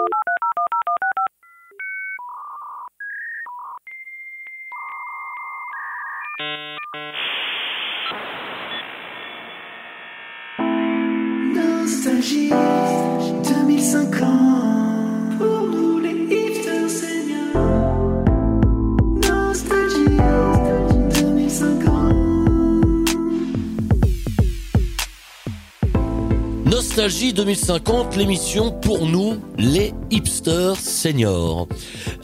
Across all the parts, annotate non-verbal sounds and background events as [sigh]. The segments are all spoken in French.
Thank you. Nostalgie 2050, l'émission pour nous, les hipsters seniors.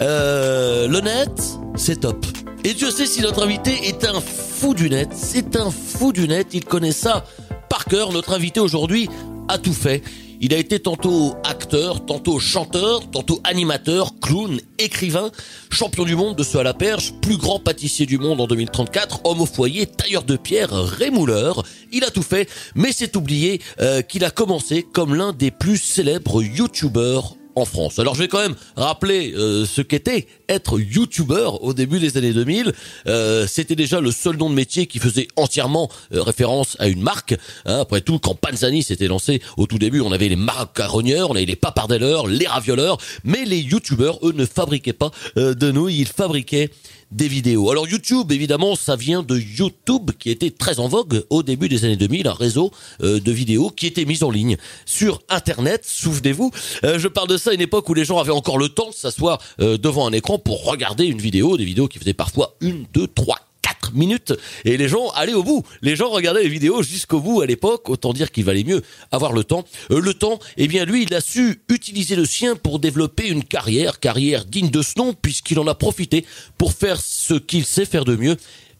Euh, le net, c'est top. Et Dieu sait si notre invité est un fou du net. C'est un fou du net, il connaît ça par cœur. Notre invité aujourd'hui a tout fait. Il a été tantôt tantôt chanteur, tantôt animateur, clown, écrivain, champion du monde de ce à la perche, plus grand pâtissier du monde en 2034, homme au foyer, tailleur de pierre, rémouleur. Il a tout fait, mais c'est oublié euh, qu'il a commencé comme l'un des plus célèbres youtubeurs en France. Alors je vais quand même rappeler euh, ce qu'était être youtubeur au début des années 2000. Euh, C'était déjà le seul nom de métier qui faisait entièrement euh, référence à une marque. Hein, après tout, quand Panzani s'était lancé au tout début, on avait les macaronieurs, on avait les papardelleurs, les ravioleurs, mais les youtubeurs, eux, ne fabriquaient pas euh, de nouilles, ils fabriquaient des vidéos. Alors YouTube, évidemment, ça vient de YouTube, qui était très en vogue au début des années 2000, un réseau euh, de vidéos qui était mis en ligne sur Internet. Souvenez-vous, euh, je parle de ça à une époque où les gens avaient encore le temps de s'asseoir euh, devant un écran pour regarder une vidéo, des vidéos qui faisaient parfois une, deux, trois, quatre minutes et les gens allaient au bout. Les gens regardaient les vidéos jusqu'au bout à l'époque. Autant dire qu'il valait mieux avoir le temps. Euh, le temps, eh bien lui, il a su utiliser le sien pour développer une carrière, carrière digne de ce nom puisqu'il en a profité pour faire ce qu'il sait faire de mieux.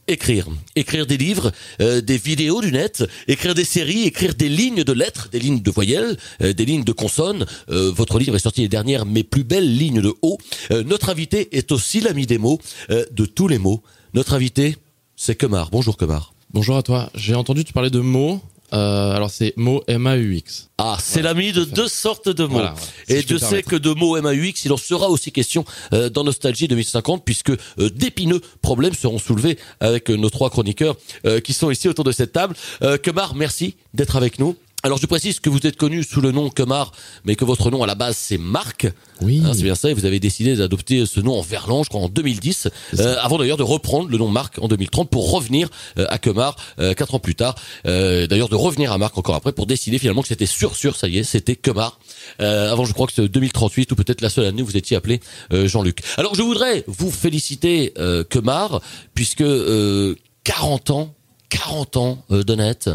Écrire, écrire des livres, euh, des vidéos du net, écrire des séries, écrire des lignes de lettres, des lignes de voyelles, euh, des lignes de consonnes. Votre livre est sorti les dernières, mes plus belles lignes de haut. Notre invité est aussi l'ami des mots, de tous les mots. Notre invité, c'est Kemar. Bonjour Kemar. Bonjour à toi. J'ai entendu tu parler de mots. Euh, alors c'est mots M-A-U-X. Ah, c'est Voilà, l'ami de deux sortes de mots. Voilà, Et je je sais que de mots MAUX, il en sera aussi question euh, dans Nostalgie 2050, puisque euh, d'épineux problèmes seront soulevés avec nos trois chroniqueurs qui sont ici autour de cette table. Kemar, merci d'être avec nous. Alors je précise que vous êtes connu sous le nom Kemar, mais que votre nom à la base c'est Marc. Oui. Hein, c'est bien ça, et vous avez décidé d'adopter ce nom en verlan, je crois, en 2010, euh, avant d'ailleurs de reprendre le nom Marc en 2030 pour revenir euh, à Kemar euh, quatre ans plus tard. Euh, d'ailleurs de revenir à Marc encore après pour décider finalement que c'était sûr, sûr, ça y est, c'était Kemar. Euh, avant, je crois que c'est 2038 ou peut-être la seule année où vous étiez appelé euh, Jean-Luc. Alors je voudrais vous féliciter euh, Kemar, puisque euh, 40 ans, 40 ans euh, net.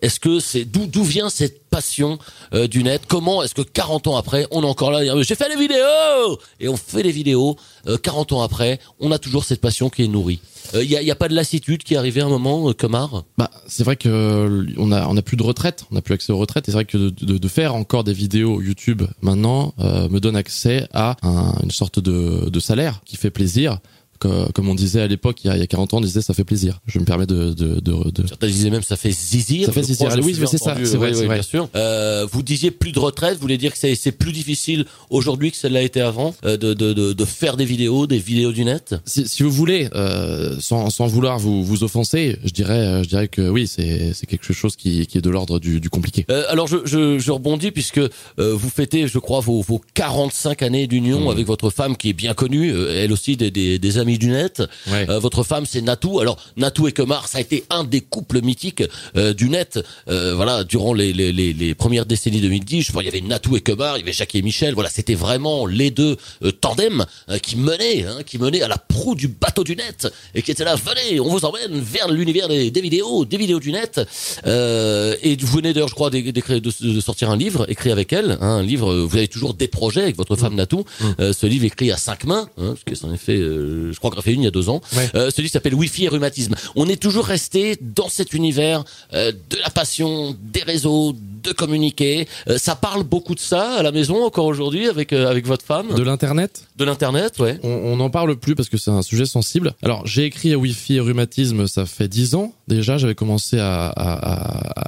Est-ce que c'est d'où d'où vient cette passion euh, du net? Comment est-ce que 40 ans après, on est encore là? J'ai fait des vidéos et on fait des vidéos euh, 40 ans après, on a toujours cette passion qui est nourrie. Il y, a, y a pas de lassitude qui est arrivée à un moment, euh, Kemar Bah c'est vrai que euh, on a on a plus de retraite, on a plus accès aux retraites. Et c'est vrai que de, faire encore des vidéos YouTube maintenant euh, me donne accès à un- une sorte de, de salaire qui fait plaisir. Que- Comme on disait à l'époque, il, y a- il y a 40 ans, on disait ça fait plaisir. Je me permets de, de, de, de- Certains disaient même ça fait zizir. Ça fait zizir. crois, Oui, c'est ça, c'est vrai, oui, c'est oui, vrai. bien sûr. Euh, vous disiez plus de retraite, vous voulez dire que c'est plus difficile aujourd'hui que ça l'a été avant euh, de, faire des vidéos, des vidéos du net? Si, si vous voulez, euh, sans, sans vouloir vous, vous offenser, je dirais, je dirais que oui, c'est quelque chose qui, qui est de l'ordre du, du compliqué. Alors je, je, je rebondis puisque vous fêtez, je crois, vos, vos 45 années d'union Mmh. avec votre femme qui est bien connue, elle aussi des, des, des amis du net. Ouais. Euh, votre femme c'est Natou. Alors Natou et Kemar, ça a été un des couples mythiques euh, du net. Euh, voilà, durant les, les, les, les premières décennies 2010, je vois, il y avait Natou et Kemar, il y avait Jackie et Michel. Voilà, c'était vraiment les deux euh, tandems euh, qui menaient, hein, qui menaient à la proue du bateau du net et qui étaient là. Venez, on vous emmène vers l'univers des, des vidéos, des vidéos du net. Et vous venez d'ailleurs, je crois, de, de sortir un livre écrit avec elle. hein, un livre. Vous avez toujours des projets avec votre femme Natou. Euh, ce livre écrit à cinq mains, hein, parce que ça en euh, je crois qu'on a fait une il y a deux ans. Ouais. Euh, ce livre s'appelle Wi-Fi et rhumatisme. On est toujours resté dans cet univers euh, de la passion, des réseaux, de communiquer. Euh, ça parle beaucoup de ça à la maison encore aujourd'hui avec euh, avec votre femme. De l'internet, De l'internet, ouais. on n'en parle plus parce que c'est un sujet sensible. Alors j'ai écrit à Wi-Fi et rhumatisme, ça fait 10 ans. Déjà, j'avais commencé à, à,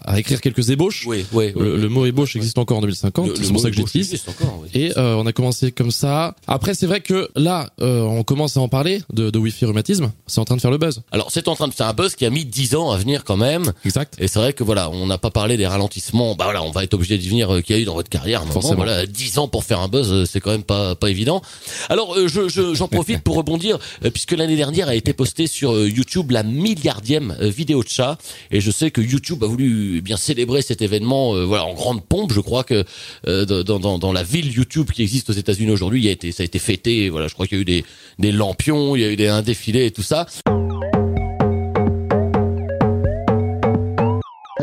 à, à écrire quelques ébauches. Oui, oui. oui, Le, mot ébauche existe encore en 2050, Le- le c'est pour ça mot que oui. Et euh, on a commencé comme ça. Après, c'est vrai que là, euh, on commence à en parler de, de Wi-Fi rhumatisme. C'est en train de faire le buzz. Alors, c'est en train de faire un buzz qui a mis 10 ans à venir quand même. Exact. Et c'est vrai que voilà, on n'a pas parlé des ralentissements. Bah voilà, on va être obligé d'y venir euh, qu'il y a eu dans votre carrière. moment. Forcément. Voilà, 10 ans pour faire un buzz, euh, c'est quand même pas pas évident. Alors, euh, je je- j'en profite pour rebondir puisque l'année dernière a été postée sur YouTube la milliardième euh, vidéo chat et je sais que YouTube a voulu eh bien célébrer cet événement euh, voilà en grande pompe. Je crois que euh, dans, dans dans la ville YouTube qui existe aux États-Unis aujourd'hui, il y a été ça a été fêté. Voilà, je crois qu'il y a eu des des lampions, il y a eu des un défilé et tout ça.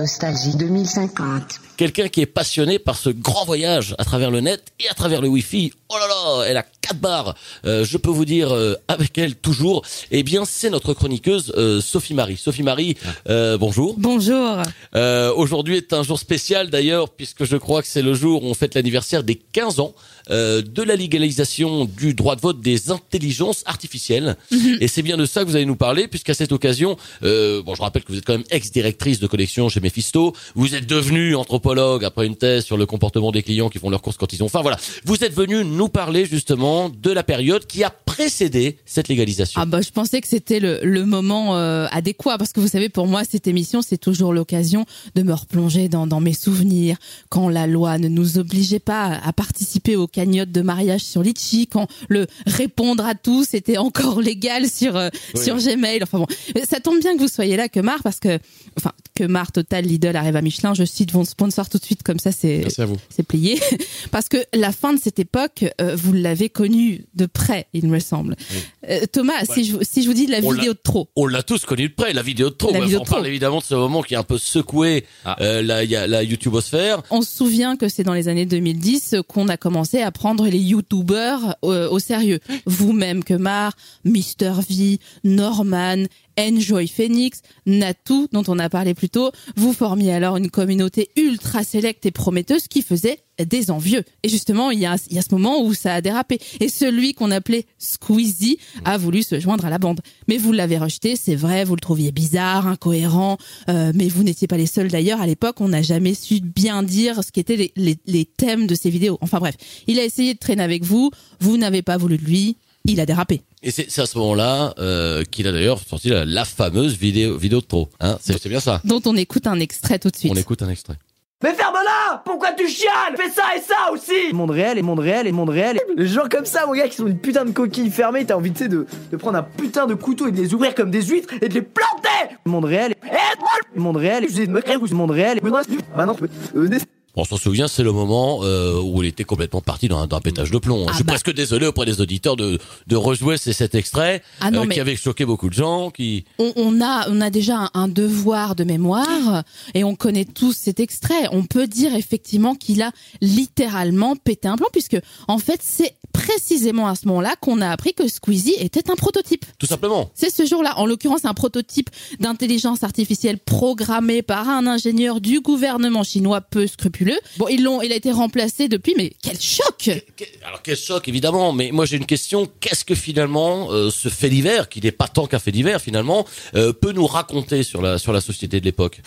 Nostalgie 2050. quelqu'un qui est passionné par ce grand voyage à travers le net et à travers le Wi-Fi. Oh là là, elle a quatre barres. Euh, je peux vous dire euh, avec elle toujours. Eh bien, c'est notre chroniqueuse euh, Sophie Marie. Sophie Marie, euh, bonjour. Bonjour. Euh, Aujourd'hui est un jour spécial d'ailleurs puisque je crois que c'est le jour où on fête l'anniversaire des 15 ans euh, de la légalisation du droit de vote des intelligences artificielles. Et c'est bien de ça que vous allez nous parler puisqu'à cette occasion, euh, bon, je rappelle que vous êtes quand même ex-directrice de collection chez Mephisto. Vous êtes devenue anthropologue après une thèse sur le comportement des clients qui font leurs courses quand ils ont faim. Voilà, vous êtes venu nous parler justement de la période qui a précédé cette légalisation. Ah bah je pensais que c'était le, le moment euh, adéquat parce que vous savez pour moi cette émission c'est toujours l'occasion de me replonger dans, dans mes souvenirs quand la loi ne nous obligeait pas à participer aux cagnottes de mariage sur Litchi quand le répondre à tous était encore [laughs] légal sur euh, Oui. sur Gmail enfin bon ça tombe bien que vous soyez là que Mar parce que enfin que Mar Total Lidl arrive à Michelin je cite vos sponsors tout de suite comme ça c'est c'est plié. [laughs] Parce que la fin de cette époque, euh, vous l'avez connue de près, il me semble. Euh, Thomas, si, je, si je vous dis la On l'a- vidéo de trop, On l'a tous connu de près, la vidéo de trop. La Ouais, vidéo on de trop. parle évidemment de ce moment qui a un peu secoué Ah. euh, la, la YouTubosphère. on se souvient que c'est dans les années 2010 qu'on a commencé à prendre les youtubeurs euh, au sérieux. Vous-même, Kemar, Mister V, Norman, Enjoy Phoenix, Natu, dont on a parlé plus tôt, vous formiez alors une communauté ultra sélecte et prometteuse qui faisait des envieux. Et justement, il y a, il y a ce moment où ça a dérapé. Et celui qu'on appelait Squeezie a voulu se joindre à la bande. Mais vous l'avez rejeté, c'est vrai, vous le trouviez bizarre, incohérent, euh, mais vous n'étiez pas les seuls d'ailleurs. À l'époque, on n'a jamais su bien dire ce qu'étaient les, les, les thèmes de ces vidéos. Enfin bref, il a essayé de traîner avec vous, vous n'avez pas voulu de lui, il a dérapé. Et c'est c'est à ce moment-là euh, qu'il a d'ailleurs sorti la, la fameuse vidéo, vidéo de trop. Hein c'est bien ça. Dont on écoute un extrait tout de suite. On écoute un extrait. Mais ferme-la Pourquoi tu chiales? Fais ça et ça aussi Monde réel et monde réel et monde réel. Les gens comme ça, mon gars, qui sont une putain de coquille fermée, t'as envie tu sais, de, de prendre un putain de couteau et de les ouvrir comme des huîtres et de les planter Monde réel et... Monde réel et... Je dis, monde réel et... Bah non, euh, On s'en souvient, c'est le moment euh, où il était complètement parti dans un, dans un pétage de plomb. Ah Je suis bah. presque désolé auprès des auditeurs de, de rejouer ces- cet extrait Ah non, euh, qui avait choqué beaucoup de gens. Qui on, on a on a déjà un, un devoir de mémoire et on connaît tous cet extrait. On peut dire effectivement qu'il a littéralement pété un plomb puisque en fait c'est précisément à ce moment-là qu'on a appris que Squeezie était un prototype. tout simplement. C'est ce jour-là, en l'occurrence un prototype d'intelligence artificielle programmé par un ingénieur du gouvernement chinois peu scrupuleux. Bon, ils l'ont, il a été remplacé depuis, mais quel choc Que- Alors quel choc évidemment, mais moi j'ai une question. Qu'est-ce que finalement euh, ce fait divers, qui n'est pas tant qu'un fait divers finalement, euh, peut nous raconter sur la sur la société de l'époque?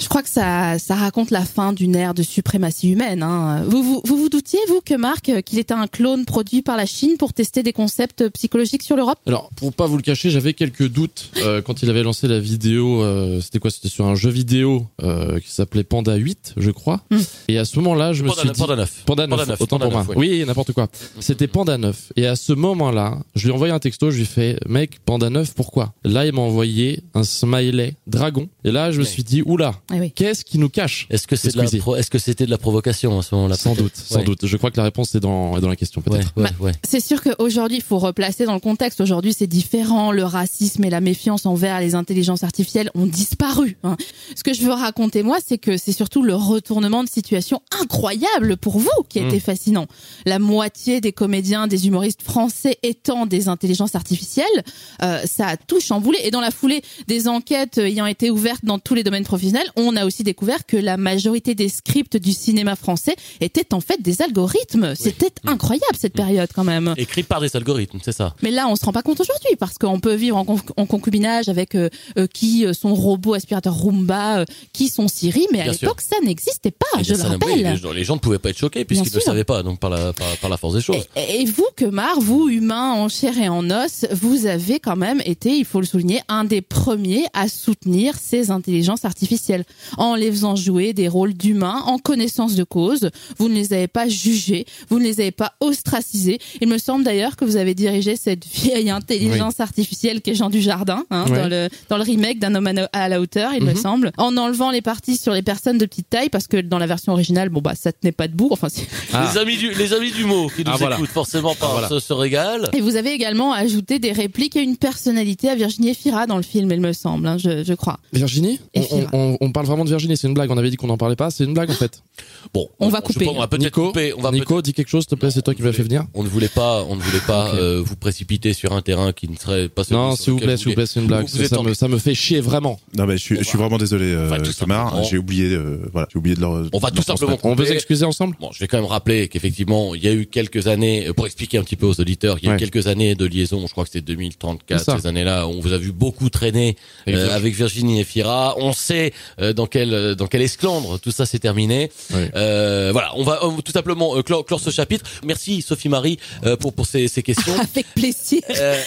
Je crois que ça, ça raconte la fin d'une ère de suprématie humaine. Hein. Vous, vous, vous vous doutiez, vous, que Marc, euh, qu'il était un clone produit par la Chine pour tester des concepts psychologiques sur l'Europe? Alors, pour pas vous le cacher, j'avais quelques doutes euh, quand il avait lancé la vidéo. euh, C'était quoi? C'était sur un jeu vidéo euh, qui s'appelait Panda 8, je crois. Hmm. Et à ce moment-là, je me suis dit Panda neuf. Panda 9, Panda neuf, autant Panda pour moi. oui. Oui, n'importe quoi. C'était Panda 9. Et à ce moment-là, je lui ai envoyé un texto, je lui ai fait "Mec, Panda 9, pourquoi? Là, il m'a envoyé un smiley dragon. Et là, je me Oui. suis dit "Oula, Ah oui. qu'est-ce qui nous cache? Est-ce que c'est est-ce que c'était de la provocation à ce moment-là Sans doute, sans Ouais. doute. Je crois que la réponse est dans est dans la question Ouais, peut-être. ouais, Bah, ouais. C'est sûr qu'aujourd'hui, il faut replacer dans le contexte. Aujourd'hui, c'est différent. Le racisme et la méfiance envers les intelligences artificielles ont disparu. hein. Ce que je veux raconter, moi, c'est que c'est surtout le retournement de situation incroyable pour vous qui a été fascinant. La moitié des comédiens, des humoristes français étant des intelligences artificielles, euh, ça a tout chamboulé. Et dans la foulée des enquêtes ayant été ouvertes dans tous les domaines professionnels, on a aussi découvert que la majorité des scripts du cinéma français étaient en fait des algorithmes. C'était incroyable cette période. fait quand même. Écrit par des algorithmes, c'est ça. Mais là, on se rend pas compte aujourd'hui parce qu'on peut vivre en, con- en concubinage avec euh, euh, qui euh, son robot aspirateur Roomba, euh, qui son Siri, mais à Bien l'époque ça n'existait pas, je n'a- oui, les, gens, ne pouvaient pas être choqués puisqu'ils ne savaient pas, donc par la, par, par la force des choses. Et, et vous, Kemar, vous, humain en chair et en os, vous avez quand même été, il faut le souligner, un des premiers à soutenir ces intelligences artificielles. En les faisant jouer des rôles d'humains, en connaissance de cause. Vous ne les avez pas jugés, vous ne les avez pas ostracisés. Il me semble d'ailleurs que vous avez dirigé cette vieille intelligence artificielle qui est Jean Dujardin, hein, Ouais. dans, le, dans le remake d'un homme à la hauteur, il me Mhm. semble. En enlevant les parties sur les personnes de petite taille, parce que dans la version originale, bon bah ça tenait pas debout. Enfin, c'est- [laughs] Ah. Les amis du, les amis du mot qui nous Ah, voilà. écoutent forcément par Ah, voilà. ce, ce régal. Et vous avez également ajouté des répliques et une personnalité à Virginie Efira dans le film, il me semble, hein, je, je crois. Virginie? On, on, on parle vraiment de Virginie, c'est une blague. On avait dit qu'on n'en parlait pas, c'est une blague en fait. [laughs] Bon, On va couper. pense qu'on va peut-être Nico, couper. On va peut-être- Nico, dis quelque chose, s'il te plaît, c'est toi qui m'as fait venir. On ne voulait pas, on ne voulait pas euh, vous précipiter sur un terrain qui ne serait pas celui Non, sur s'il vous plaît, s'il vous plaît, c'est une blague. Vous- vous êtes ça, en- me, ça me fait chier vraiment. Non, mais je suis, je suis vraiment désolé, euh, on Thomas. J'ai oublié, euh, voilà, j'ai oublié de leur. On va tout simplement. On peut s'excuser ensemble? Bon, je vais quand même rappeler qu'effectivement, il y a eu quelques années, euh, pour expliquer un petit peu aux auditeurs, il y a eu quelques années de liaison, je crois que c'était 2034, C'est ça. ces années-là, on vous a vu beaucoup traîner Avec euh, Virginie. avec Virginie Efira. On sait euh, dans quel euh, dans quel esclandre tout ça s'est terminé. Ouais. Euh, voilà, on va euh, tout simplement euh, clore, clore ce chapitre. Merci Sophie Marie euh, pour pour ces, ces questions. [laughs] Avec plaisir. Euh,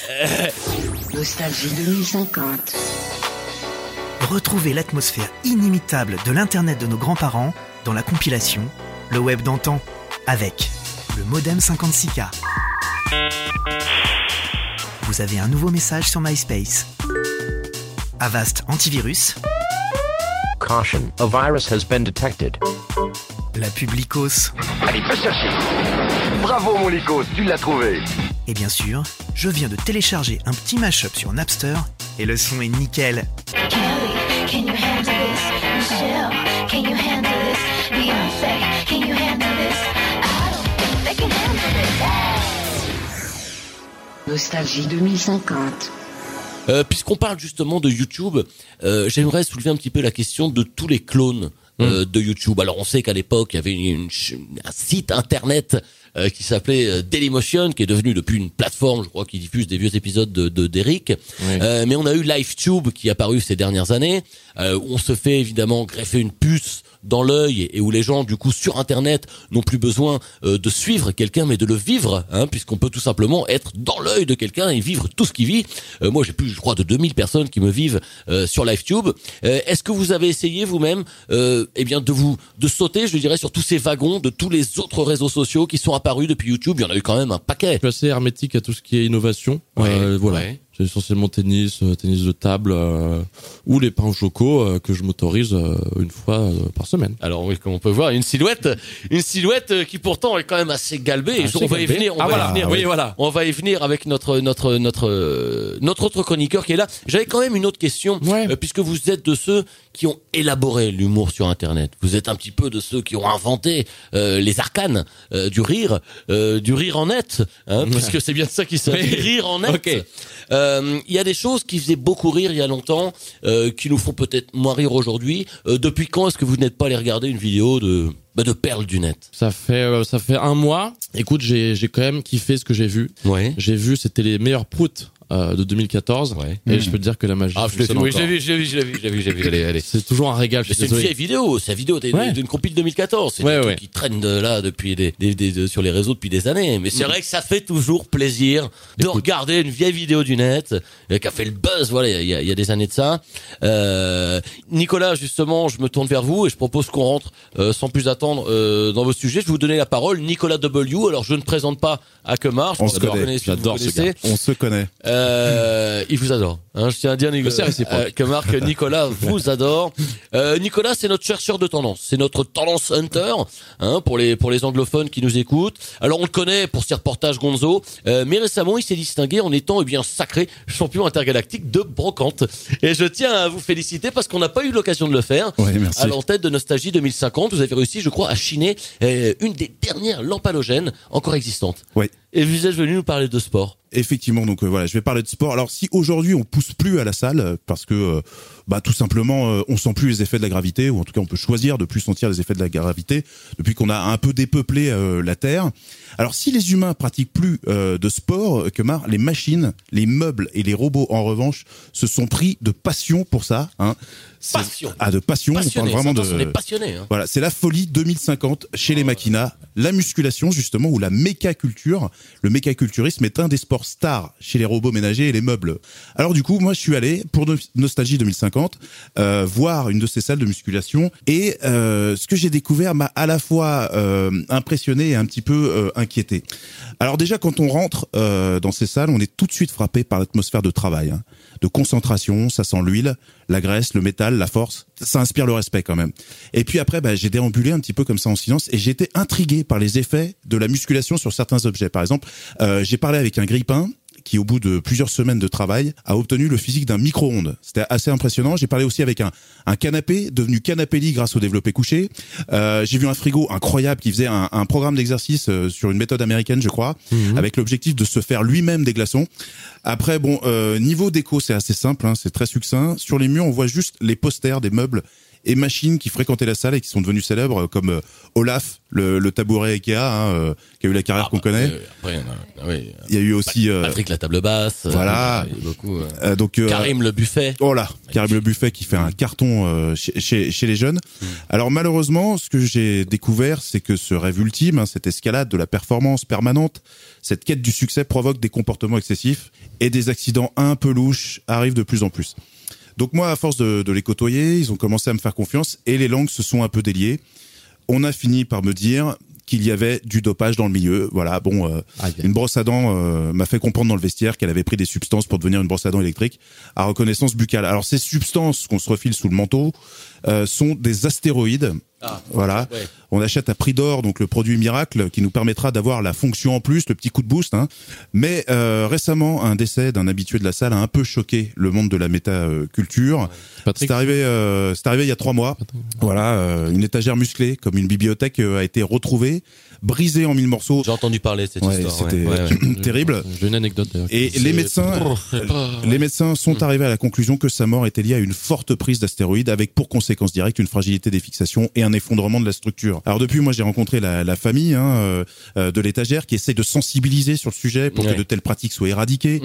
Nostalgie 2050. Retrouvez l'atmosphère inimitable de l'Internet de nos grands-parents dans la compilation Le Web d'antan avec le modem 56K. Vous avez un nouveau message sur MySpace. Avast Antivirus, Caution, a virus has been detected. la Publicos Allez, va chercher. Bravo, mon Lycos, tu l'as trouvé. et bien sûr, je viens de télécharger un petit mashup sur Napster et le son est nickel. Can you handle this? Beyonce, can you handle this? I don't think they can handle this. Nostalgie 2050. Euh, Puisqu'on parle justement de YouTube, euh, j'aimerais soulever un petit peu la question de tous les clones euh, de YouTube. Alors on sait qu'à l'époque il y avait une, une ch- un site internet euh, qui s'appelait euh, Dailymotion, qui est devenu depuis une plateforme, je crois, qui diffuse des vieux épisodes de de- d'Eric. Oui. Euh, mais on a eu LiveTube qui est apparu ces dernières années, euh, où on se fait évidemment greffer une puce dans l'œil et où les gens du coup sur internet n'ont plus besoin euh, de suivre quelqu'un mais de le vivre hein, puisqu'on peut tout simplement être dans l'œil de quelqu'un et vivre tout ce qu'il vit. Euh, moi j'ai plus je crois de 2000 personnes qui me vivent euh, sur LiveTube. Euh, est-ce que vous avez essayé vous-même euh, eh bien de vous de sauter je dirais sur tous ces wagons de tous les autres réseaux sociaux qui sont apparus depuis YouTube, il y en a eu quand même un paquet. Je suis assez hermétique à tout ce qui est innovation. Euh, voilà. ouais. C'est essentiellement tennis, euh, tennis de table euh, ou les pains au choco euh, que je m'autorise euh, une fois euh, par semaine. Alors oui, comme on peut voir, une silhouette, une silhouette euh, qui pourtant est quand même assez galbée. Assez on va y venir, on Ah, va voilà. y venir. Oui, oui, voilà. On va y venir avec notre notre notre notre autre chroniqueur qui est là. J'avais quand même une autre question, Ouais. puisque vous êtes de ceux qui ont élaboré l'humour sur Internet. Vous êtes un petit peu de ceux qui ont inventé euh, les arcanes euh, du rire, euh, du rire en net, hein, puisque c'est bien de ça qu'il s'agit. Rire en net. Ok. Euh, Il y a des choses qui faisaient beaucoup rire il y a longtemps, euh, qui nous font peut-être moins rire aujourd'hui. Euh, depuis quand est-ce que vous n'êtes pas allé regarder une vidéo de bah, de perles du net? Ça fait ça fait un mois. Écoute, j'ai j'ai quand même kiffé ce que j'ai vu. Ouais. J'ai vu, c'était les meilleurs proutes euh, de 2014. Ouais. Et je peux te dire que la magie. Ah, je l'ai vu, oui, encore. vu, je l'ai vu, je l'ai vu, je l'ai vu, je l'ai vu, allez, allez. C'est toujours un régal. je Mais suis c'est une vieille vidéo, c'est la vidéo d'une Ouais. d'une compil 2014. C'est Ouais, ouais. qui traînent de là depuis des, des, des- de- sur les réseaux depuis des années. Mais c'est vrai que ça fait toujours plaisir de regarder une vieille vidéo du net euh, qui a fait le buzz. Voilà, il y a, il y a des années de ça. Euh, Nicolas, justement, je me tourne vers vous et je propose qu'on rentre euh, sans plus attendre euh, dans vos sujets. Je vais vous donner la parole, Nicolas W. Alors je ne présente pas Akemar. Je On pense se que vous connaît. J'adore ce. On se connaît. Euh, il vous adore. Hein, je tiens à dire euh, que Marc Nicolas vous adore. Euh, Nicolas, c'est notre chercheur de tendance. C'est notre tendance hunter hein, pour les pour les anglophones qui nous écoutent. Alors on le connaît pour ses reportages Gonzo, euh, mais récemment il s'est distingué en étant eh bien sacré champion intergalactique de brocante. Et je tiens à vous féliciter parce qu'on n'a pas eu l'occasion de le faire. Ouais, merci. À l'entête de Nostalgie 2050, vous avez réussi, je crois, à chiner une des dernières lampes halogènes encore existantes. Ouais. Et vous êtes venu nous parler de sport. Effectivement, donc euh, voilà, je vais parler de sport. Alors si aujourd'hui on pousse plus à la salle parce que euh, bah tout simplement euh, on sent plus les effets de la gravité ou en tout cas on peut choisir de plus sentir les effets de la gravité depuis qu'on a un peu dépeuplé la Terre. Alors si les humains pratiquent plus de sport que mar, les machines, les meubles et les robots en revanche se sont pris de passion pour ça. Hein. Passion. Ah de passion. Passionné, on parle vraiment on de. est passionné. Hein. Voilà, c'est la folie 2050 chez les maquinas, la musculation justement ou la mécaculture. Le mécaculturisme est un des sports stars chez les robots ménagers et les meubles. Alors du coup, moi je suis allé pour No- Nostalgie 2050 euh, voir une de ces salles de musculation et euh, ce que j'ai découvert m'a à la fois euh, impressionné et un petit peu euh, inquiété. Alors déjà quand on rentre euh, dans ces salles, on est tout de suite frappé par l'atmosphère de travail, hein, de concentration, ça sent l'huile, la graisse, le métal, la force, ça inspire le respect quand même. Et puis après, bah, j'ai déambulé un petit peu comme ça en silence et été intrigué par les effets de la musculation sur certains objets. Par exemple, euh, j'ai parlé avec un grippin qui, au bout de plusieurs semaines de travail, a obtenu le physique d'un micro-ondes. C'était assez impressionnant. J'ai parlé aussi avec un, un canapé devenu canapé lit grâce au développé couché. Euh, j'ai vu un frigo incroyable qui faisait un, un programme d'exercice euh, sur une méthode américaine, je crois, avec l'objectif de se faire lui-même des glaçons. Après, bon, euh, niveau déco, c'est assez simple, hein, c'est très succinct. Sur les murs, on voit juste les posters des meubles et machines qui fréquentaient la salle et qui sont devenus célèbres, comme euh, Olaf, le, le tabouret Ikea, hein, euh, qui a eu la carrière qu'on connaît. Euh, après, non, non, oui. Il y a eu aussi euh, Patrick la table basse. euh, Voilà. il y a beaucoup. euh, euh, donc euh, Karim le buffet. Oh là, Karim le buffet qui fait un carton euh, chez, chez, chez les jeunes. Alors malheureusement, ce que j'ai découvert, c'est que ce rêve ultime, hein, cette escalade de la performance permanente, cette quête du succès provoque des comportements excessifs et des accidents un peu louches arrivent de plus en plus. Donc moi, à force de, de les côtoyer, ils ont commencé à me faire confiance et les langues se sont un peu déliées. On a fini par me dire qu'il y avait du dopage dans le milieu. Voilà, bon, euh, une brosse à dents euh, m'a fait comprendre dans le vestiaire qu'elle avait pris des substances pour devenir une brosse à dents électrique à reconnaissance buccale. Alors ces substances qu'on se refile sous le manteau euh, sont des astéroïdes. Voilà, ouais. on achète à prix d'or donc le produit miracle qui nous permettra d'avoir la fonction en plus, le petit coup de boost. Hein. Mais euh, récemment, un décès d'un habitué de la salle a un peu choqué le monde de la métaculture. C'est arrivé, euh, c'est arrivé il y a trois mois. Voilà, euh, une étagère musclée comme une bibliothèque euh, a été retrouvée, brisée en mille morceaux. J'ai entendu parler de cette Ouais, histoire. c'était ouais, [clears throat] terrible. J'ai une anecdote d'ailleurs. Et les médecins, [laughs] Oh, les médecins sont arrivés à la conclusion que sa mort était liée à une forte prise d'astéroïdes, avec pour conséquence directe une fragilité des fixations et un effondrement de la structure. Alors depuis, moi, j'ai rencontré la, la famille hein, euh, euh, de l'étagère qui essaye de sensibiliser sur le sujet pour Ouais. que de telles pratiques soient éradiquées.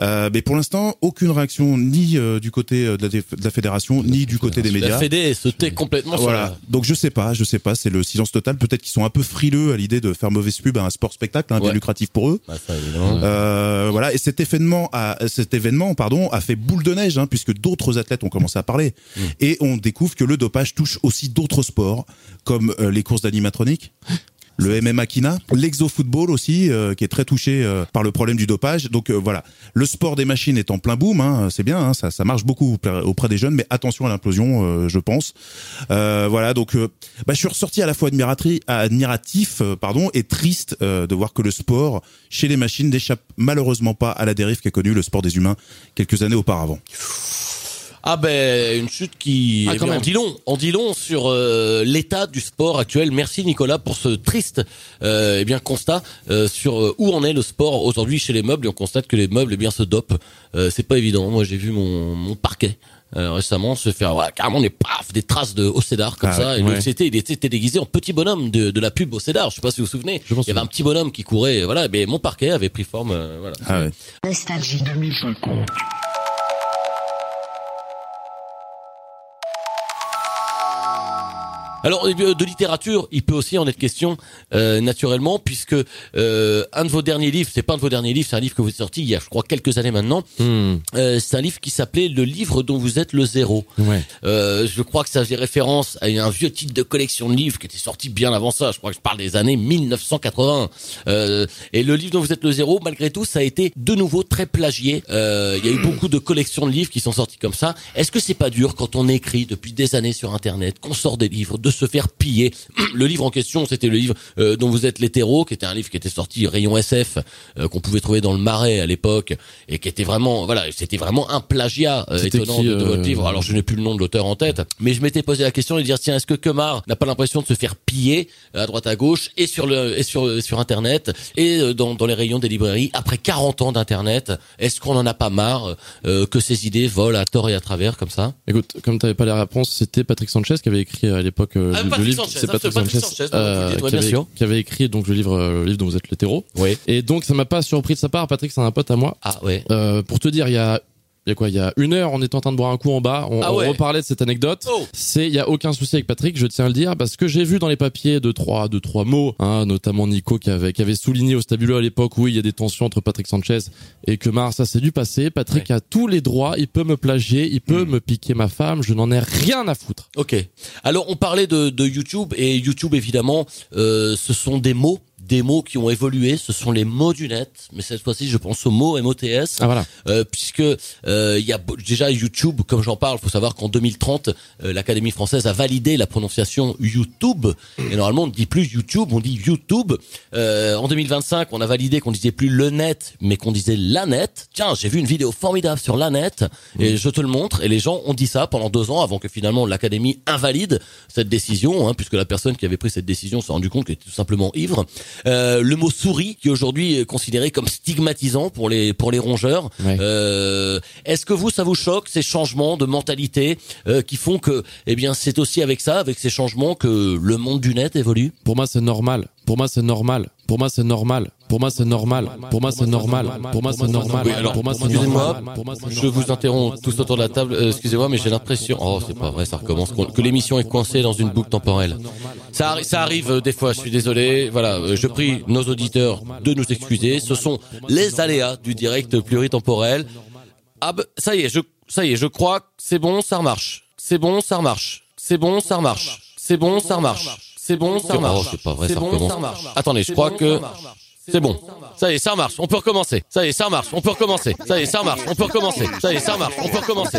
Euh, mais pour l'instant, aucune réaction ni euh, du côté de la, de la fédération, ni du côté des La médias. Fédé se tait complètement sur Voilà. la- Donc je sais pas, je sais pas, c'est le silence total. Peut-être qu'ils sont un peu frileux à l'idée de faire mauvaise pub à un sport spectacle, hein, bien Ouais. lucratif pour eux. Bah, ça. Euh, voilà, et cet événement, a, cet événement, pardon, a fait boule de neige, hein, puisque d'autres athlètes ont commencé à parler, et on découvre que le dopage touche aussi d'autres sports, comme euh, les courses d'animatronique. Le MMA Kina, l'exo-football aussi, euh, qui est très touché euh, par le problème du dopage. Donc euh, voilà, le sport des machines est en plein boom, hein, c'est bien, hein, ça, ça marche beaucoup auprès- des jeunes, mais attention à l'implosion, euh, je pense. Euh, voilà, donc euh, bah, je suis ressorti à la fois admiratif, pardon, et triste de voir que le sport chez les machines n'échappe malheureusement pas à la dérive qu'a connue le sport des humains quelques années auparavant. Ah ben une chute qui Ah, eh quand bien, même. on dit long, on dit long sur euh, l'état du sport actuel. Merci Nicolas pour ce triste euh, eh bien constat euh, sur euh, où en est le sport aujourd'hui chez les meubles et on constate que les meubles eh bien se dopent. Euh, c'est pas évident. Moi j'ai vu mon, mon parquet euh, récemment se faire voilà, carrément des paf, des traces de Océdar comme Ah ça ouais, et ouais. c'était il était déguisé en petit bonhomme de, de la pub Océdar. Je sais pas si vous vous souvenez. Il y avait un petit bonhomme qui courait voilà mais mon parquet avait pris forme euh, voilà. Ah ouais. Nostalgie. 2050. Alors euh, de littérature, il peut aussi en être question euh, naturellement, puisque euh, un de vos derniers livres, c'est pas un de vos derniers livres, c'est un livre que vous avez sorti il y a, je crois, quelques années maintenant. Hmm, Euh, c'est un livre qui s'appelait Le livre dont vous êtes le zéro. ouais. Euh, je crois que ça faisait référence à un vieux titre de collection de livres qui était sorti bien avant ça. Je crois que je parle des années 1980. Euh, et le livre dont vous êtes le zéro, malgré tout, ça a été de nouveau très plagié. Euh, Il y a eu beaucoup de collections de livres qui sont sorties comme ça. Est-ce que c'est pas dur quand on écrit depuis des années sur Internet, qu'on sort des livres de se faire piller. [clears throat] Le livre en question, c'était le livre euh, dont vous êtes l'hétéro, qui était un livre qui était sorti rayon SF, euh, qu'on pouvait trouver dans le Marais à l'époque, et qui était vraiment, voilà, c'était vraiment un plagiat euh, étonnant qui, de, de votre euh, livre. Alors je n'ai plus le nom de l'auteur en tête, mais je m'étais posé la question de dire tiens, est-ce que Kemar n'a pas l'impression de se faire piller à droite à gauche et sur le et sur sur internet et euh, dans dans les rayons des librairies après 40 ans d'internet, est-ce qu'on en a pas marre euh, que ces idées volent à tort et à travers comme ça? Écoute, comme t'avais pas les réponses, c'était Patrick Sanchez qui avait écrit euh, à l'époque euh, Ah, le, le livre. C'est hein, Patrick Sanchez, dites, ouais, qui, bien avait, sûr. qui avait écrit donc le livre, euh, le livre dont vous êtes l'hétéro. Oui. Et donc ça m'a pas surpris de sa part. Patrick, c'est un pote à moi. Ah ouais. Euh, pour te dire, il y a il y a quoi? Il y a une heure, on était en train de boire un coup en bas. On, Ah on reparlait de cette anecdote. Oh. C'est, il y a aucun souci avec Patrick, je tiens à le dire, parce que j'ai vu dans les papiers deux trois, deux trois mots, hein, notamment Nico qui avait, qui avait souligné au stabuleux à l'époque, oui, il y a des tensions entre Patrick Sanchez et que Mar, ça c'est du passé. Patrick a tous les droits, il peut me plagier, il peut me piquer ma femme, je n'en ai rien à foutre. Ok. Alors on parlait de, de YouTube et YouTube évidemment, euh, ce sont des mots, des mots qui ont évolué. Ce sont les mots du net, mais cette fois-ci je pense aux mots MOTS, Ah voilà. euh, puisque euh, il y a déjà YouTube. Comme j'en parle, faut savoir qu'en 2030, euh, l'Académie française a validé la prononciation YouTube et normalement on ne dit plus YouTube, on dit YouTube. Euh, en 2025, on a validé qu'on disait plus le net, mais qu'on disait la net. Tiens, j'ai vu une vidéo formidable sur la net et je te le montre. Et les gens ont dit ça pendant deux ans avant que finalement l'Académie invalide cette décision, hein, puisque la personne qui avait pris cette décision s'est rendu compte qu'elle était tout simplement ivre. Euh, le mot souris, qui aujourd'hui est considéré comme stigmatisant pour les pour les rongeurs. Ouais. Euh, Est-ce que vous, ça vous choque ces changements de mentalité euh, qui font que, eh bien, c'est aussi avec ça, avec ces changements, que le monde du net évolue? Pour moi, c'est normal. Pour moi, c'est normal. Pour moi, c'est normal. Pour moi, c'est normal. Pour moi, c'est normal. Pour moi, c'est normal. Oui, alors, pour moi, c'est excusez-moi, Je vous interromps tous autour de la table. Euh, excusez-moi, mais j'ai l'impression, oh, c'est pas vrai, ça recommence, que l'émission est coincée dans une boucle temporelle. Ça, arri- ça arrive euh, des fois. Je suis désolé. Voilà, euh, je prie nos auditeurs de nous excuser. Ce sont les aléas du direct pluritemporel. Ah, bah, ça y est, je, ça y est, je crois que c'est bon, ça remarche. C'est bon, ça remarche. C'est bon, ça remarche. C'est bon, ça remarche. C'est bon, ça remarche. Oh, c'est pas vrai, ça recommence. Attendez, je crois que c'est bon. Ça y est, ça marche. On peut recommencer. Ça y est, ça marche. On peut recommencer. Ça y est, ça marche. On peut recommencer. Ça y est, ça marche. On peut recommencer.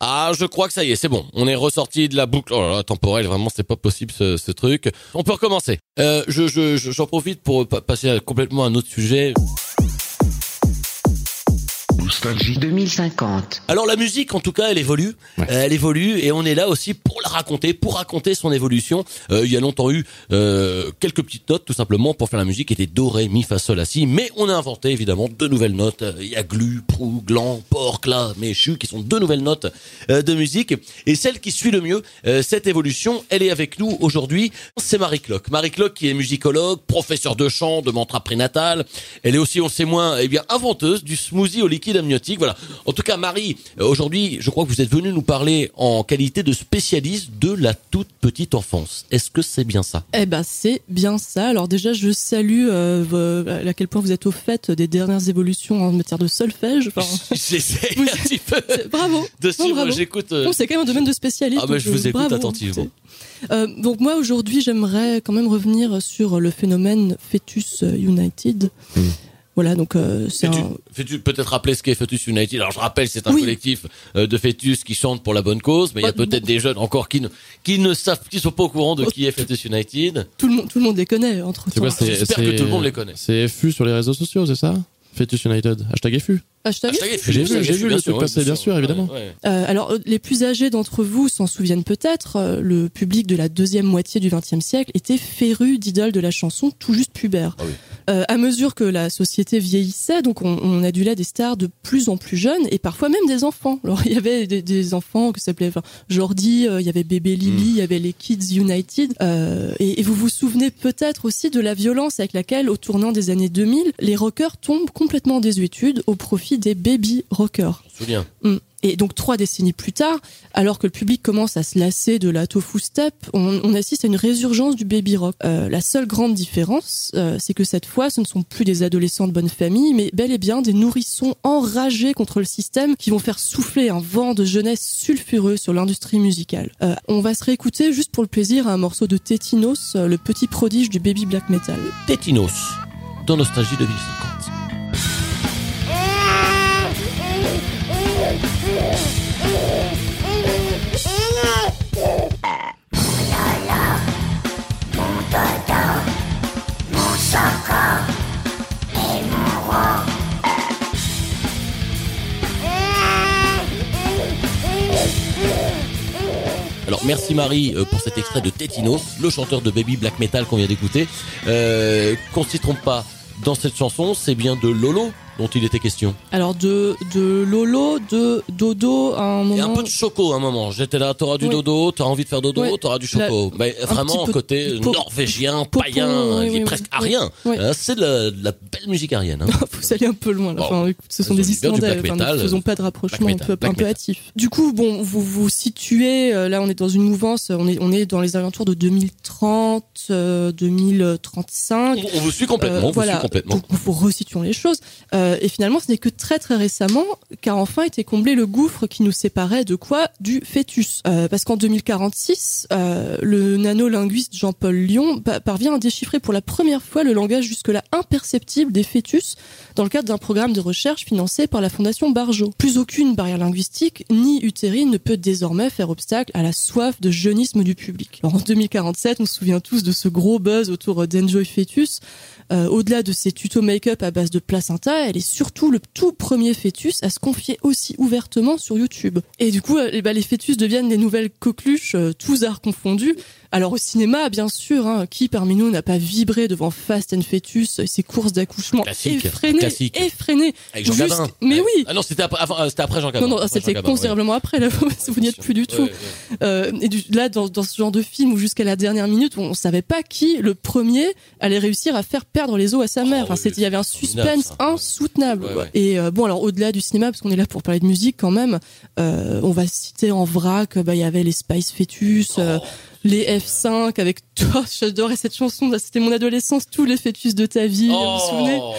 Ah, je crois que ça y est, c'est bon. On est ressorti de la boucle. Oh là là, temporelle, vraiment, c'est pas possible ce, ce truc. On peut recommencer. Euh, je, je, je- j'en profite pour pa- passer à complètement à un autre sujet. Nostalgie 2050. Alors la musique, en tout cas, elle évolue, Euh, elle évolue, et on est là aussi pour la raconter, pour raconter son évolution. Euh, il y a longtemps eu euh, quelques petites notes, tout simplement, pour faire la musique, qui étaient do, ré, mi, fa, sol, la, si. Mais on a inventé évidemment deux nouvelles notes. Il y a glu, prou, gland, porc, la, méchu, qui sont deux nouvelles notes euh, de musique. Et celle qui suit le mieux euh, cette évolution, elle est avec nous aujourd'hui. C'est Marie Clock. Marie Clock, qui est musicologue, professeur de chant, de mantra prénatal. Elle est aussi, on sait moins, eh bien, inventeuse du smoothie au liquide amniotique. Voilà. En tout cas, Marie, euh, aujourd'hui, je crois que vous êtes venue nous parler en qualité de spécialiste de la toute petite enfance. Est-ce que c'est bien ça? Eh ben c'est bien ça. Alors déjà je salue euh, à quel point vous êtes au fait des dernières évolutions en matière de solfège. Enfin, [laughs] J'essaie [laughs] Vous- un petit peu bravo. de suivre. bravo. J'écoute. euh, c'est quand même un domaine de spécialiste. Ah, bah, donc, je vous écoute bravo. attentivement. Euh, donc moi aujourd'hui j'aimerais quand même revenir sur le phénomène Fetus United. Hmm. Voilà donc euh, c'est Fais-tu, un... fais-tu peut-être rappeler ce qu'est Fetus United Alors je rappelle, c'est un Oui. collectif euh, de fœtus qui chantent pour la bonne cause, mais il y a peut-être des jeunes encore qui ne qui ne savent, qui sont pas au courant de Oh. qui est Fetus United. tout le monde tout le monde les connaît entre C'est quoi, temps. c'est, J'espère que tout le monde les connaît. C'est FU sur les réseaux sociaux, c'est ça? Fetus United. Hashtag FU. Hashtag Hashtag J'ai vu, j'ai vu le bien truc passer, bien sûr, évidemment. Ouais, ouais. Euh, alors, les plus âgés d'entre vous s'en souviennent peut-être. euh, le public de la deuxième moitié du XXe siècle était féru d'idoles de la chanson, tout juste pubère. Ah oui. Euh, à mesure que la société vieillissait, donc on, on adulait des stars de plus en plus jeunes et parfois même des enfants. Alors il y avait des, des enfants que s'appelait enfin, Jordi, euh, il y avait Bébé Lily, Hmm. il y avait les Kids United. Euh, et, et vous vous souvenez peut-être aussi de la violence avec laquelle, au tournant des années 2000, les rockers tombent complètement en désuétude au profit des baby rockers. Souviens. Mm. Et donc trois décennies plus tard, alors que le public commence à se lasser de la tofu step, on, on assiste à une résurgence du baby rock. Euh, la seule grande différence, euh, c'est que cette fois, ce ne sont plus des adolescents de bonne famille, mais bel et bien des nourrissons enragés contre le système qui vont faire souffler un vent de jeunesse sulfureux sur l'industrie musicale. Euh, on va se réécouter juste pour le plaisir à un morceau de Tétinos, le petit prodige du baby black metal. Tétinos dans Nostalgie 2050. Merci Marie euh, pour cet extrait de Tétinos, le chanteur de Baby Black Metal qu'on vient d'écouter. Euh, qu'on s'y trompe pas, dans cette chanson, c'est bien de Lolo dont il était question. Alors de de Lolo, de Dodo à un moment. Et un peu de choco à un moment. J'étais là, t'auras du Oui. dodo, t'auras envie de faire dodo, Ouais. t'auras du choco. La- Mais vraiment côté po- norvégien, païen, oui, qui est oui, presque oui. arien. Hein, c'est de la, de la belle musique arienne. Hein. [laughs] Faut aller un peu loin là. Bon. Enfin, ce sont des Islandais. Enfin, ne faisons pas de black rapprochement un metal, peu, un peu hâtif. Du coup, bon, vous vous situez. euh, Là, on est dans une mouvance. On est on est dans les alentours de 2030, euh, 2035. On, on vous suit complètement, Euh, on vous voilà. suit complètement. Donc, vous resituons les choses. Euh, et finalement, ce n'est que très très récemment qu'a enfin été comblé le gouffre qui nous séparait de quoi Du fœtus. Euh, parce qu'en 2046, euh, le nanolinguiste Jean-Paul Lyon pa- parvient à déchiffrer pour la première fois le langage jusque-là imperceptible des fœtus dans le cadre d'un programme de recherche financé par la Fondation Barjot. Plus aucune barrière linguistique ni utérine ne peut désormais faire obstacle à la soif de jeunisme du public. En 2047, on se souvient tous de ce gros buzz autour d'Enjoy Fetus. Euh, Au-delà de ses tutos make-up à base de placenta, est surtout le tout premier fœtus à se confier aussi ouvertement sur YouTube. Et du coup, euh, eh ben, les fœtus deviennent des nouvelles coqueluches, euh, tous arts confondus. Alors au cinéma, bien sûr, hein, qui parmi nous n'a pas vibré devant Fast and Fetus et ses courses d'accouchement effrénées, classique. effrénées. Avec Jean Gabin. Mais Ouais. oui, Ah non, c'était après, euh, c'était après Jean Gabin. non, non, c'était Gabin, ouais. considérablement après, là, [laughs] vous n'y êtes plus du tout. Ouais. Euh, et du, là, dans, dans ce genre de film où jusqu'à la dernière minute, on, on savait pas qui, le premier, allait réussir à faire perdre les os à sa mère. Enfin, Oh, c'était- il y avait un suspense ça. Insoutenable. Ouais, quoi. ouais. Et euh, bon, alors au-delà du cinéma, parce qu'on est là pour parler de musique quand même, euh, on va citer en vrac, bah il y avait les Spice Fetus. euh, Oh. Les F5 avec toi, [laughs] j'adorais cette chanson, c'était mon adolescence, tous les fœtus de ta vie, vous vous souvenez Oh,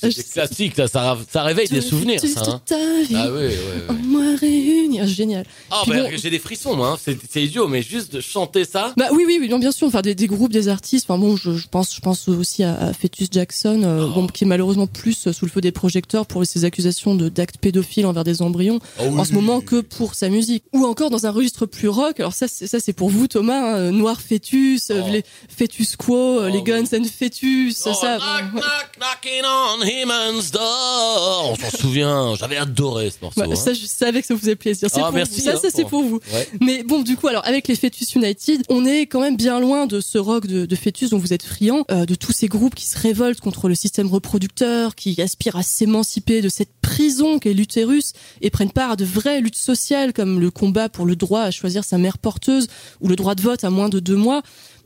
c'est des classiques, ça, ça, réveille des Tous souvenirs, fœtus ça. de hein. ta vie, Ah oui, ouais, en ouais. moi réunis, Ah, génial. Ah, bah, bon, j'ai des frissons, moi. hein. C'est idiot, mais juste de chanter ça. Bah oui, oui, oui, bien sûr. Enfin, des, des groupes, des artistes. Enfin bon, je, je pense, je pense aussi à, à Fetus Jackson, euh, Oh. bon, qui est malheureusement plus euh, sous le feu des projecteurs pour ses accusations de d'actes pédophiles envers des embryons Oh oui. en ce moment que pour sa musique. Ou encore dans un registre plus rock. Alors ça, c'est ça, c'est pour vous, Thomas. hein, euh, Noir Fetus, euh, Oh. les Fetus Quo, euh, les oui. Guns and Fetus, Oh, ça. knock, ouais. knock, on Heman's door. On s'en souvient. J'avais adoré ce morceau. Ouais, hein. ça, je savais que ça vous faisait plaisir. C'est Ah, pour merci, vous. Ça, hein, ça c'est pour- pour vous. Ouais. Mais bon, du coup, alors avec les Fetus United, on est quand même bien loin de ce rock de, de Fetus dont vous êtes friand, euh, de tous ces groupes qui se révoltent contre le système reproducteur, qui aspirent à s'émanciper de cette prison qu'est l'utérus et prennent part à de vraies luttes sociales comme le combat pour le droit à choisir sa mère porteuse ou le droit de vote à moins de deux mois.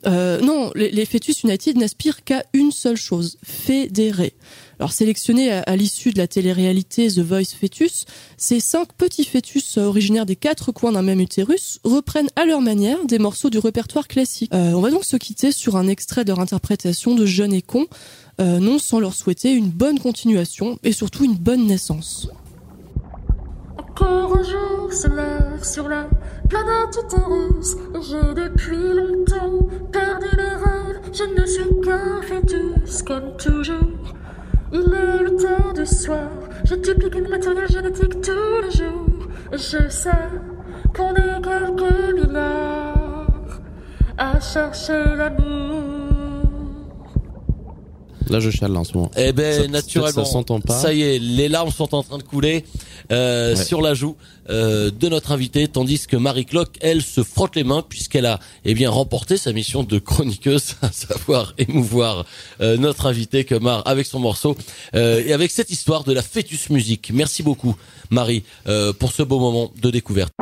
Euh, non, les, Fetus United n'aspirent qu'à une seule chose, fédérer. Alors sélectionnés à, l'issue de la télé-réalité The Voice Fetus, ces cinq petits fœtus originaires des quatre coins d'un même utérus reprennent à leur manière des morceaux du répertoire classique. Euh, on va donc se quitter sur un extrait de leur interprétation de Jeunes et cons, euh, non sans leur souhaiter une bonne continuation et surtout une bonne naissance. Encore un jour sur la j'ai depuis longtemps perdu le rêve. Je ne suis qu'un fœtus comme toujours. Il est le temps du soir Je duplique le matériel génétique tous les jours. Et je sais qu'on est quelques milliards À chercher l'amour Là, je chiale en ce moment. Eh ben, Ça- naturellement. ça s'entend pas. Ça y est, les larmes sont en train de couler euh, Ouais. sur la joue euh, de notre invitée, tandis que Marie Clock, elle, se frotte les mains puisqu'elle a, eh bien, remporté sa mission de chroniqueuse, [laughs] à savoir émouvoir euh, notre invité Kemar avec son morceau euh, et avec cette histoire de la fœtus musique. Merci beaucoup, Marie, euh, pour ce beau moment de découverte.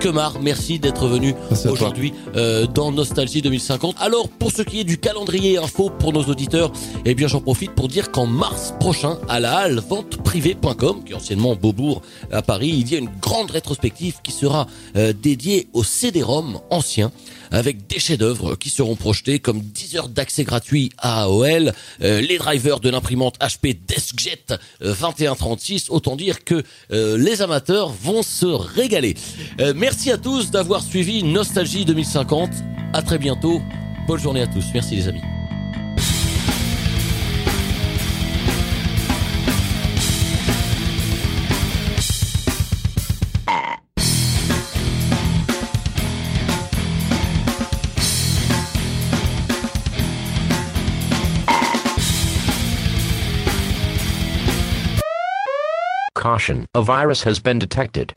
Kemar, merci d'être venu aujourd'hui euh, dans Nostalgie 2050. Alors, pour ce qui est du calendrier info pour nos auditeurs, eh bien, j'en profite pour dire qu'en mars prochain, à la halle venteprivée.com, qui est anciennement Beaubourg à Paris, il y a une grande rétrospective qui sera euh, dédiée au CD-ROM ancien avec des chefs-d'œuvre qui seront projetés comme 10 heures d'accès gratuit à AOL, euh, les drivers de l'imprimante HP DeskJet euh, 2136, autant dire que euh, les amateurs vont se régaler. Euh, merci à tous d'avoir suivi Nostalgie 2050. À très bientôt. Bonne journée à tous. Merci les amis. Caution, a virus has been detected.